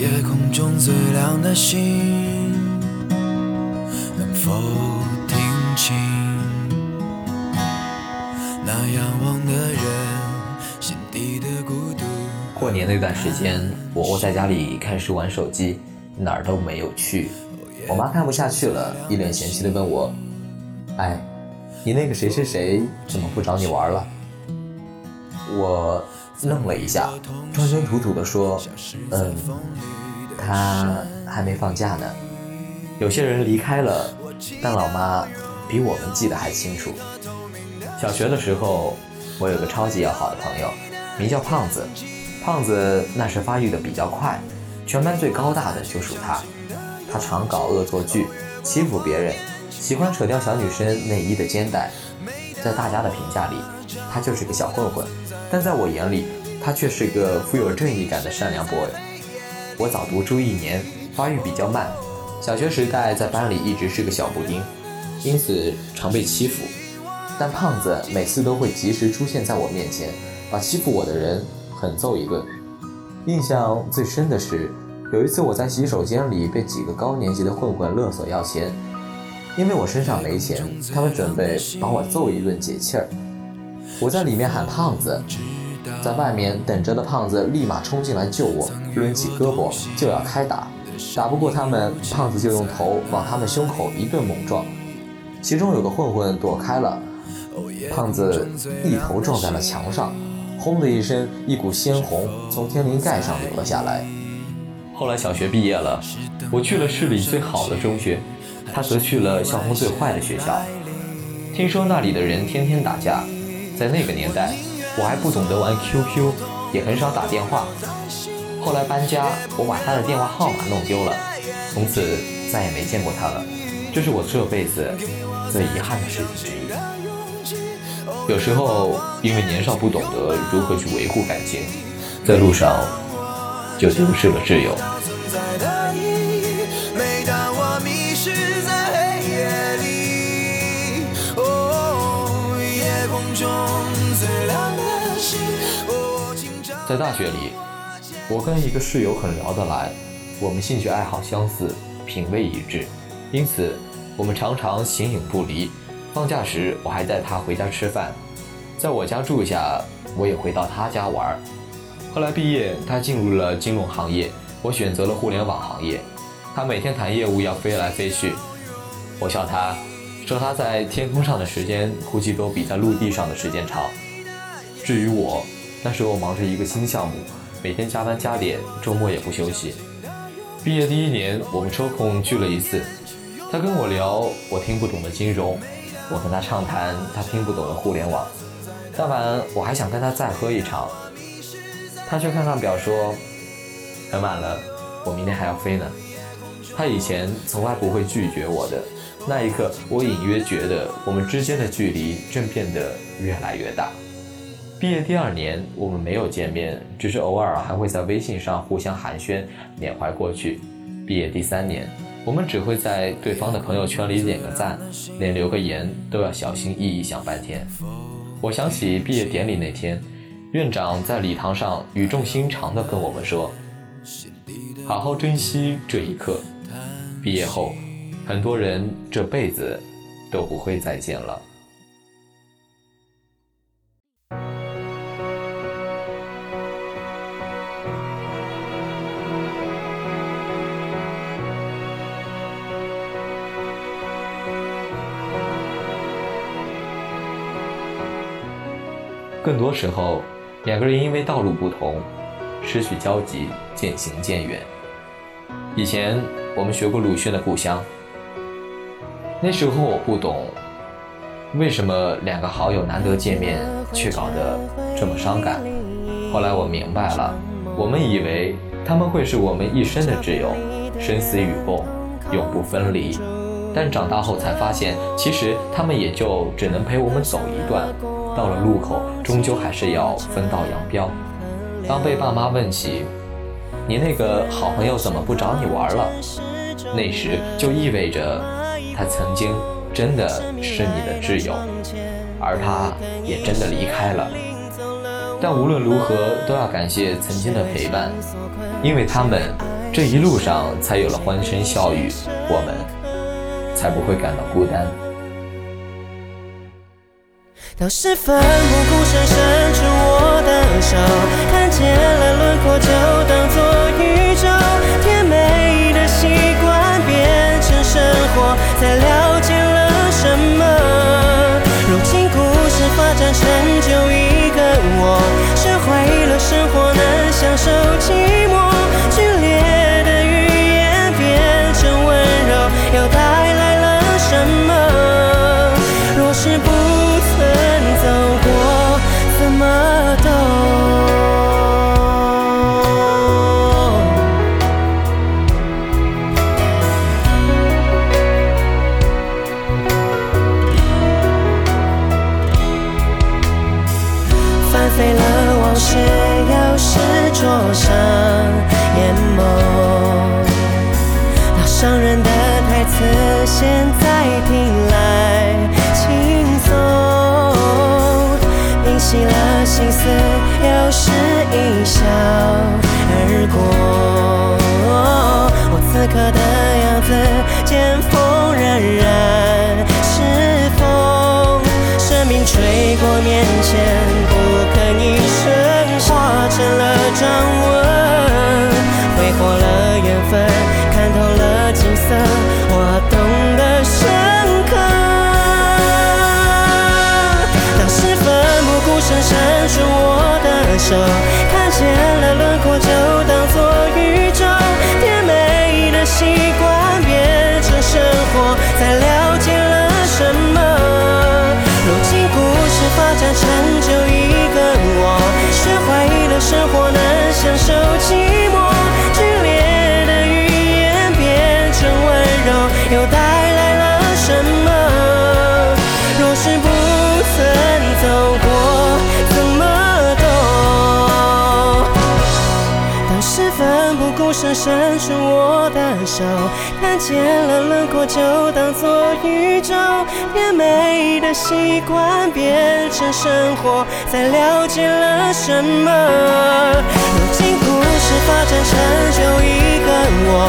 夜空中最亮的星，能否听清那仰望的人心底的孤独？过年那段时间，我窝在家里看书玩手机，哪儿都没有去。我妈看不下去了，一脸嫌弃的问我：“哎，你那个谁谁谁怎么不找你玩了？”我愣了一下，装真土土的说：“嗯，他还没放假呢。有些人离开了，但老妈比我们记得还清楚。小学的时候，我有个超级要好的朋友，名叫胖子。胖子那时发育的比较快，全班最高大的就属他。他常搞恶作剧，欺负别人，喜欢扯掉小女生内衣的肩带。在大家的评价里，他就是个小混混。但在我眼里，他却是个富有正义感的善良 boy。我早读住一年，发育比较慢，小学时代在班里一直是个小布丁，因此常被欺负。但胖子每次都会及时出现在我面前，把欺负我的人狠揍一顿。印象最深的是，有一次我在洗手间里被几个高年级的混混勒索要钱，因为我身上没钱，他们准备把我揍一顿解气儿。我在里面喊胖子，在外面等着的胖子立马冲进来救我，抡起胳膊就要开打，打不过他们，胖子就用头往他们胸口一顿猛撞，其中有个混混躲开了，胖子一头撞在了墙上，轰的一声，一股鲜红从天灵盖上流了下来。后来小学毕业了，我去了市里最好的中学，他则去了校风最坏的学校，听说那里的人天天打架。在那个年代，我还不懂得玩 QQ，也很少打电话。后来搬家，我把他的电话号码弄丢了，从此再也没见过他了。这是我这辈子最遗憾的事情之一。有时候因为年少不懂得如何去维护感情，在路上就丢失了挚友。在大学里，我跟一个室友很聊得来，我们兴趣爱好相似，品味一致，因此我们常常形影不离。放假时，我还带他回家吃饭，在我家住下，我也回到他家玩。后来毕业，他进入了金融行业，我选择了互联网行业。他每天谈业务要飞来飞去，我笑他，说他在天空上的时间估计都比在陆地上的时间长。至于我，那时候忙着一个新项目，每天加班加点，周末也不休息。毕业第一年，我们抽空聚了一次，他跟我聊我听不懂的金融，我跟他畅谈他听不懂的互联网。当晚我还想跟他再喝一场，他却看看表说很晚了，我明天还要飞呢。他以前从来不会拒绝我的，那一刻我隐约觉得我们之间的距离正变得越来越大。毕业第二年，我们没有见面，只是偶尔还会在微信上互相寒暄，缅怀过去。毕业第三年，我们只会在对方的朋友圈里点个赞，连留个言都要小心翼翼想半天。我想起毕业典礼那天，院长在礼堂上语重心长地跟我们说：“好好珍惜这一刻，毕业后，很多人这辈子都不会再见了。”更多时候，两个人因为道路不同，失去交集，渐行渐远。以前我们学过鲁迅的《故乡》，那时候我不懂，为什么两个好友难得见面，却搞得这么伤感。后来我明白了，我们以为他们会是我们一生的挚友，生死与共，永不分离。但长大后才发现，其实他们也就只能陪我们走一段。到了路口，终究还是要分道扬镳。当被爸妈问起你那个好朋友怎么不找你玩了，那时就意味着他曾经真的是你的挚友，而他也真的离开了。但无论如何，都要感谢曾经的陪伴，因为他们这一路上才有了欢声笑语，我们才不会感到孤单。当时奋不顾身伸出我的手，看见了轮廓就当作才了解了什么。如今故事发展成就一个我，学会了生活能享受寂寞，剧烈的语言变成温柔，又带来了什么？若是不曾走过，怎么飞了往事，又是灼伤眼眸。那伤人的台词，现在听来轻松，平息了心思，又是一笑而过。我此刻的样子，见风冉冉是，过面前，不肯一故事伸出我的手看见了轮廓就当做宇宙甜美的习惯变成生活才了解了什么？如今故事发展成就一个我